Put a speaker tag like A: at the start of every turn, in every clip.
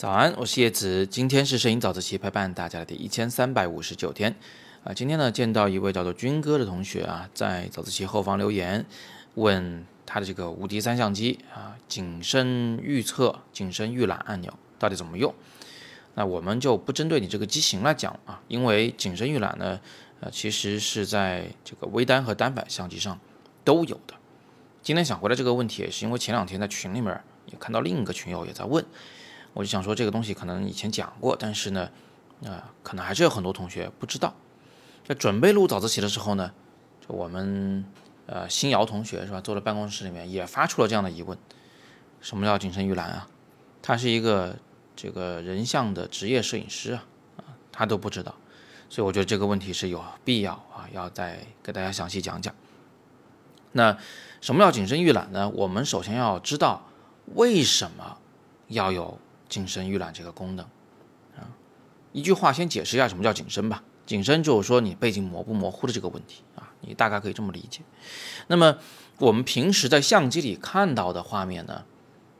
A: 早安，我是叶子。今天是摄影早自习陪伴大家的第一千三百五十九天啊。今天呢，见到一位叫做军哥的同学啊，在早自习后方留言，问他的这个无敌三相机啊，景深预测、景深预览按钮到底怎么用？那我们就不针对你这个机型来讲啊，因为景深预览呢，呃，其实是在这个微单和单反相机上都有的。今天想回答这个问题，也是因为前两天在群里面也看到另一个群友也在问。我就想说，这个东西可能以前讲过，但是呢，啊，可能还是有很多同学不知道。在准备录早自习的时候呢，就我们呃新瑶同学是吧，坐在办公室里面也发出了这样的疑问：什么叫景深预览啊？他是一个这个人像的职业摄影师啊，啊，他都不知道。所以我觉得这个问题是有必要啊，要再给大家详细讲讲。那什么叫景深预览呢？我们首先要知道为什么要有。景深预览这个功能，啊，一句话先解释一下什么叫景深吧。景深就是说你背景模不模糊的这个问题啊，你大概可以这么理解。那么我们平时在相机里看到的画面呢，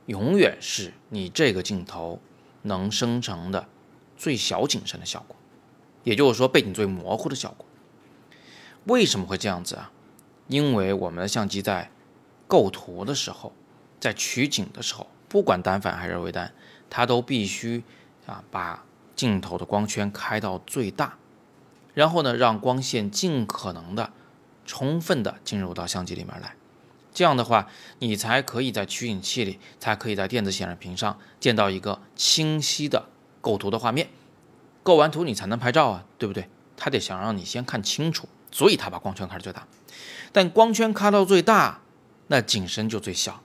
A: 永远是你这个镜头能生成的最小景深的效果，也就是说背景最模糊的效果。为什么会这样子啊？因为我们的相机在构图的时候，在取景的时候，不管单反还是微单。它都必须啊把镜头的光圈开到最大，然后呢让光线尽可能的充分的进入到相机里面来，这样的话你才可以在取景器里，才可以在电子显示屏上见到一个清晰的构图的画面。构完图你才能拍照啊，对不对？他得想让你先看清楚，所以他把光圈开到最大。但光圈开到最大，那景深就最小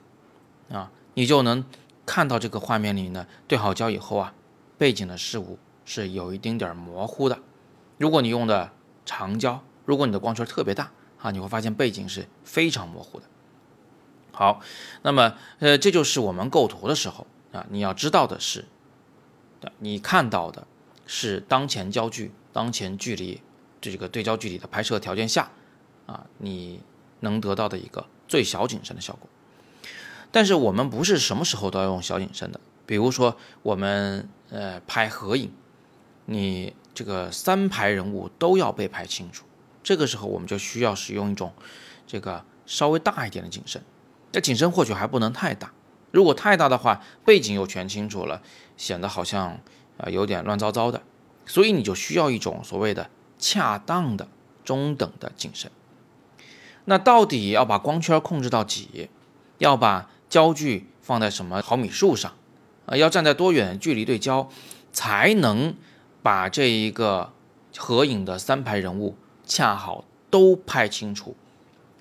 A: 啊，你就能。看到这个画面里呢，对好焦以后啊，背景的事物是有一丁点模糊的。如果你用的长焦，如果你的光圈特别大啊，你会发现背景是非常模糊的。好，那么呃，这就是我们构图的时候啊，你要知道的是，你看到的是当前焦距、当前距离这个对焦距离的拍摄条件下啊，你能得到的一个最小景深的效果。但是我们不是什么时候都要用小景深的，比如说我们呃拍合影，你这个三排人物都要被拍清楚，这个时候我们就需要使用一种这个稍微大一点的景深，那景深或许还不能太大，如果太大的话，背景又全清楚了，显得好像啊有点乱糟糟的，所以你就需要一种所谓的恰当的中等的景深。那到底要把光圈控制到几？要把焦距放在什么毫米数上？啊，要站在多远距离对焦，才能把这一个合影的三排人物恰好都拍清楚，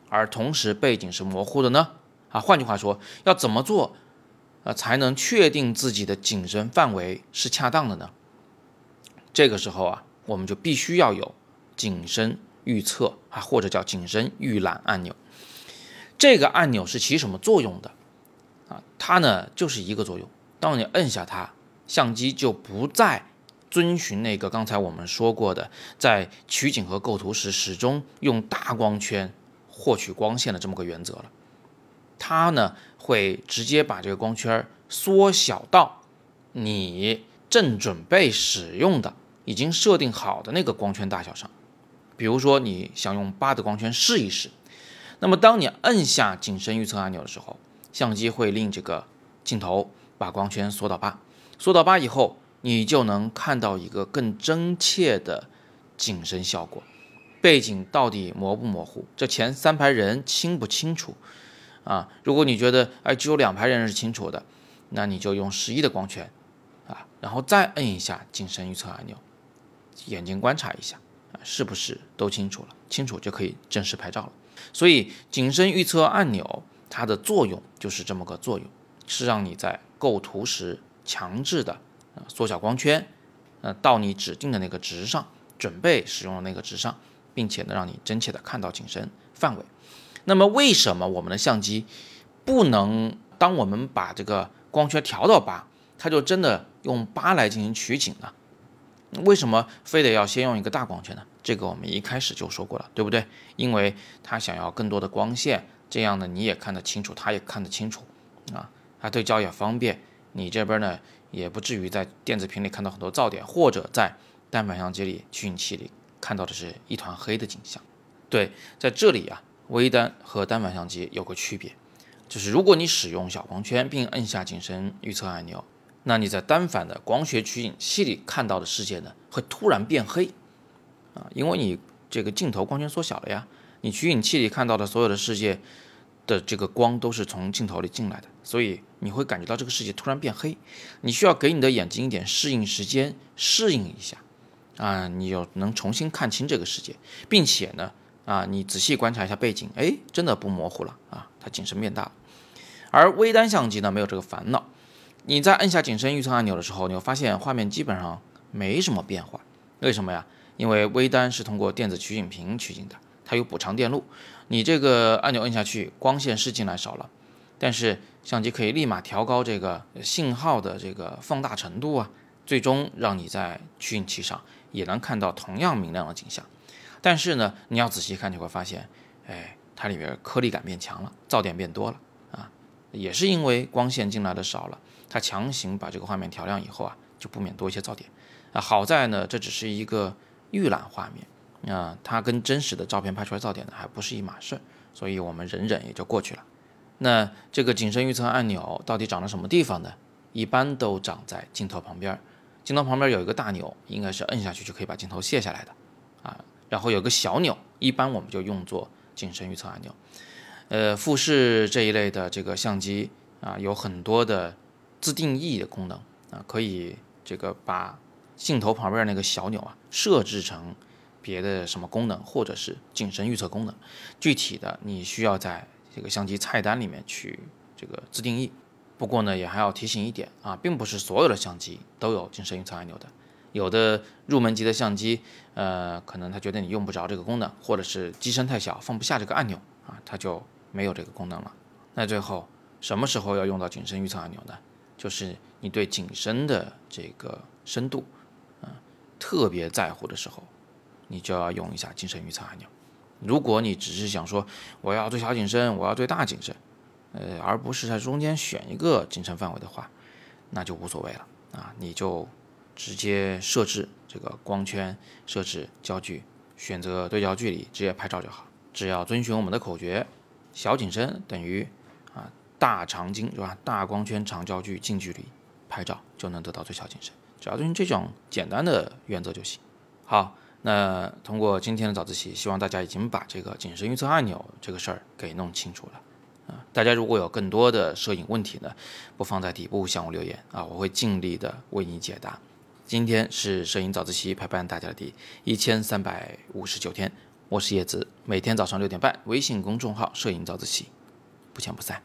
A: 而同时背景是模糊的呢？啊，换句话说，要怎么做，啊，才能确定自己的景深范围是恰当的呢？这个时候啊，我们就必须要有景深预测啊，或者叫景深预览按钮。这个按钮是起什么作用的？啊，它呢就是一个作用，当你摁下它，相机就不再遵循那个刚才我们说过的，在取景和构图时始终用大光圈获取光线的这么个原则了。它呢会直接把这个光圈缩小到你正准备使用的、已经设定好的那个光圈大小上。比如说你想用八的光圈试一试，那么当你摁下景深预测按钮的时候。相机会令这个镜头把光圈缩到八，缩到八以后，你就能看到一个更真切的景深效果。背景到底模不模糊？这前三排人清不清楚？啊，如果你觉得哎只有两排人是清楚的，那你就用十一的光圈啊，然后再摁一下景深预测按钮，眼睛观察一下啊，是不是都清楚了？清楚就可以正式拍照了。所以景深预测按钮。它的作用就是这么个作用，是让你在构图时强制的啊缩小光圈，呃到你指定的那个值上，准备使用的那个值上，并且呢让你真切的看到景深范围。那么为什么我们的相机不能当我们把这个光圈调到八，它就真的用八来进行取景呢？为什么非得要先用一个大光圈呢？这个我们一开始就说过了，对不对？因为它想要更多的光线。这样呢，你也看得清楚，他也看得清楚，啊，他对焦也方便。你这边呢，也不至于在电子屏里看到很多噪点，或者在单反相机里取景器里看到的是一团黑的景象。对，在这里啊，微单和单反相机有个区别，就是如果你使用小光圈并摁下景深预测按钮，那你在单反的光学取景器里看到的世界呢，会突然变黑啊，因为你这个镜头光圈缩小了呀，你取景器里看到的所有的世界的这个光都是从镜头里进来的，所以你会感觉到这个世界突然变黑，你需要给你的眼睛一点适应时间，适应一下啊，你就能重新看清这个世界，并且呢，啊，你仔细观察一下背景，哎，真的不模糊了啊，它景深变大了，而微单相机呢，没有这个烦恼。你在按下景深预测按钮的时候，你会发现画面基本上没什么变化。为什么呀？因为微单是通过电子取景屏取景的，它有补偿电路。你这个按钮摁下去，光线是进来少了，但是相机可以立马调高这个信号的这个放大程度啊，最终让你在取景器上也能看到同样明亮的景象。但是呢，你要仔细看，你会发现，哎，它里边颗粒感变强了，噪点变多了啊，也是因为光线进来的少了。它强行把这个画面调亮以后啊，就不免多一些噪点啊。好在呢，这只是一个预览画面啊，它跟真实的照片拍出来噪点呢还不是一码事，所以我们忍忍也就过去了。那这个景深预测按钮到底长在什么地方呢？一般都长在镜头旁边，镜头旁边有一个大钮，应该是摁下去就可以把镜头卸下来的啊。然后有个小钮，一般我们就用作景深预测按钮。呃，富士这一类的这个相机啊，有很多的。自定义的功能啊，可以这个把镜头旁边那个小钮啊设置成别的什么功能，或者是景深预测功能。具体的你需要在这个相机菜单里面去这个自定义。不过呢，也还要提醒一点啊，并不是所有的相机都有景深预测按钮的。有的入门级的相机，呃，可能他觉得你用不着这个功能，或者是机身太小放不下这个按钮啊，它就没有这个功能了。那最后什么时候要用到景深预测按钮呢？就是你对景深的这个深度，啊，特别在乎的时候，你就要用一下景深预测按钮。如果你只是想说我要最小景深，我要最大景深，呃，而不是在中间选一个景深范围的话，那就无所谓了啊，你就直接设置这个光圈，设置焦距，选择对焦距离，直接拍照就好。只要遵循我们的口诀，小景深等于啊。大长径是吧？大光圈、长焦距、近距离拍照就能得到最小景深，只要遵循这种简单的原则就行。好，那通过今天的早自习，希望大家已经把这个景深预测按钮这个事儿给弄清楚了啊！大家如果有更多的摄影问题呢，不妨在底部向我留言啊，我会尽力的为你解答。今天是摄影早自习陪伴大家的第一千三百五十九天，我是叶子，每天早上六点半，微信公众号“摄影早自习”，不见不散。